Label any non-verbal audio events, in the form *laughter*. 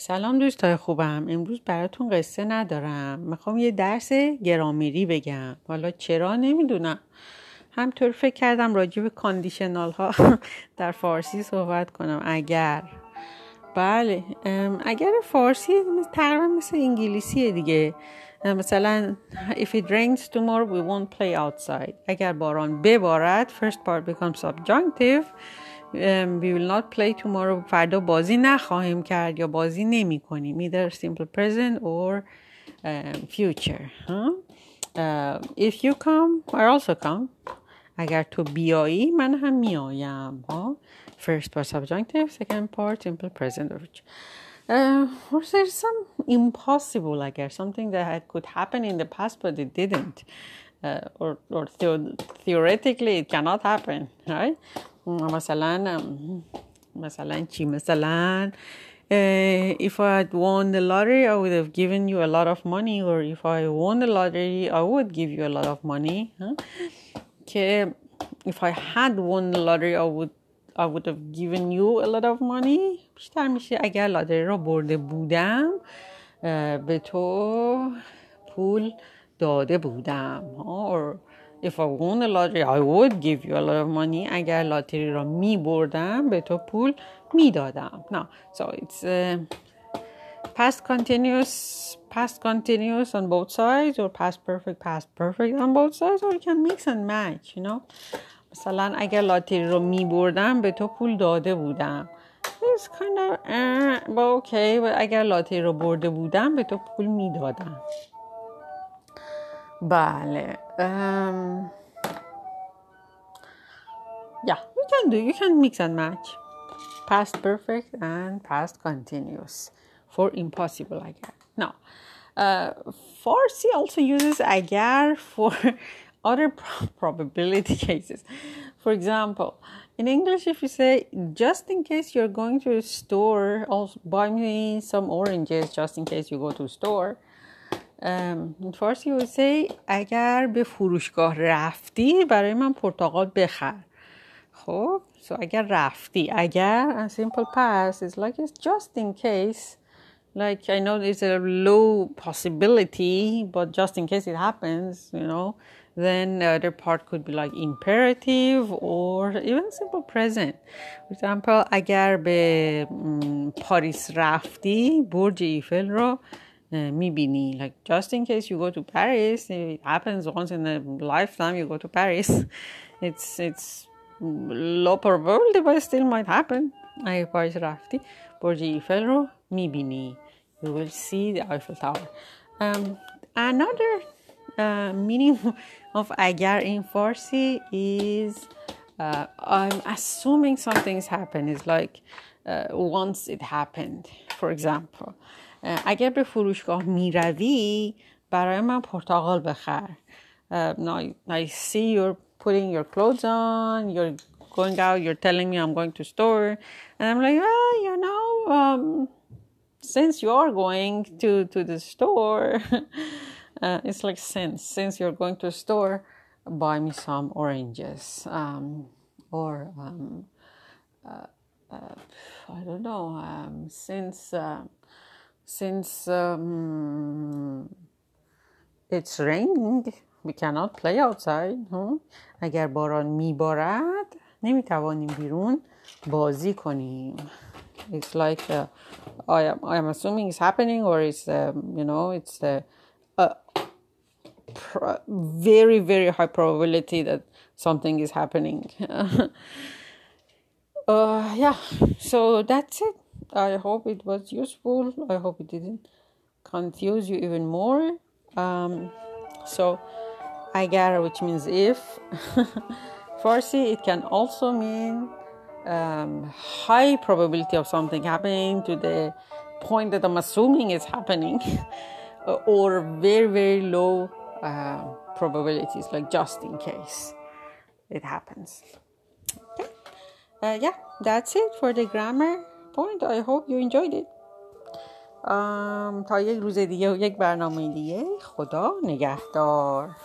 سلام دوستای خوبم. امروز براتون قصه ندارم. می‌خوام یه درس گرامری بگم. حالا چرا نمی‌دونم. همطور فکر کردم راجع به کاندیشنال ها *laughs* در فارسی صحبت کنم. اگر. بله. اگر فارسی تقریبا مثل انگلیسیه دیگه. مثلا if it rains tomorrow we won't play outside. اگر باران ببارد first part becomes subjunctive. we will not play tomorrow فردا بازی نخواهیم کرد یا بازی نمی کنیم either simple present or um, future huh? uh, if you come I also come اگر تو بیایی من هم میایم ها first part subjunctive second part simple present or future uh, or there's some impossible I guess something that could happen in the past but it didn't uh, or, or theoretically it cannot happen right مثلا مثلا چی مثلا uh, if I had won the lottery I would have given you a lot of money or if I won the lottery I would give you a lot of money huh? که if I had won the lottery I would I would have given you a lot of money بیشتر میشه اگر لاتری را برده بودم به تو پول داده بودم or if I won the lottery I would give you a lot of money اگر لاتری را می بردم به تو پول می دادم no so it's uh, past continuous past continuous on both sides or past perfect past perfect on both sides or you can mix and match you know مثلا اگر لاتری رو می بردم به تو پول داده بودم It's kind of uh, but okay but اگر لاتری رو برده بودم به تو پول می دادم Vale. Um, yeah, you can do. You can mix and match past perfect and past continuous for impossible I guess. No. uh, c also uses agar for *laughs* other pro- probability *laughs* cases. For example, in English, if you say, just in case you're going to a store, also buy me some oranges, just in case you go to a store, in فارسی say اگر به فروشگاه رفتی برای من پرتقال بخر خب so اگر رفتی اگر a simple past is like it's just in case like I know it's a low possibility but just in case it happens you know then the other part could be like imperative or even simple present for example اگر به پاریس رفتی برج ایفل رو میبینی like just in case you go to Paris it happens once in a lifetime you go to Paris *laughs* it's it's low probability but still might happen اگه پاریس رفتی برج ایفل رو میبینی you will see the Eiffel Tower um, another uh, meaning *laughs* of agar in Farsi is uh, I'm assuming something's happened it's like uh, once it happened for example اگر به فروشگاه می‌روی برای من پرتقال بخر I see you're putting your clothes on you're going out you're telling me I'm going to store and I'm like ah you know um, since you are going to to the store uh, it's like since since you're going to store buy me some oranges um, or um, uh, uh, I don't know um, since since um, it's raining we cannot play outside huh? اگر باران میبارد نمیتوانیم بیرون بازی کنیم it's like uh, I am I am assuming it's happening or it's um, you know it's a, a pr- very very high probability that something is happening *laughs* uh, yeah so that's it I hope it was useful. I hope it didn't confuse you even more. Um, so, agar, which means if, *laughs* Farsi, it can also mean um, high probability of something happening to the point that I'm assuming is happening, *laughs* or very, very low uh, probabilities, like just in case it happens. Okay. Uh, yeah, that's it for the grammar. Point. I hope you enjoyed it. Um, تا یک روز دیگه و یک برنامه دیگه. خدا نگهدار.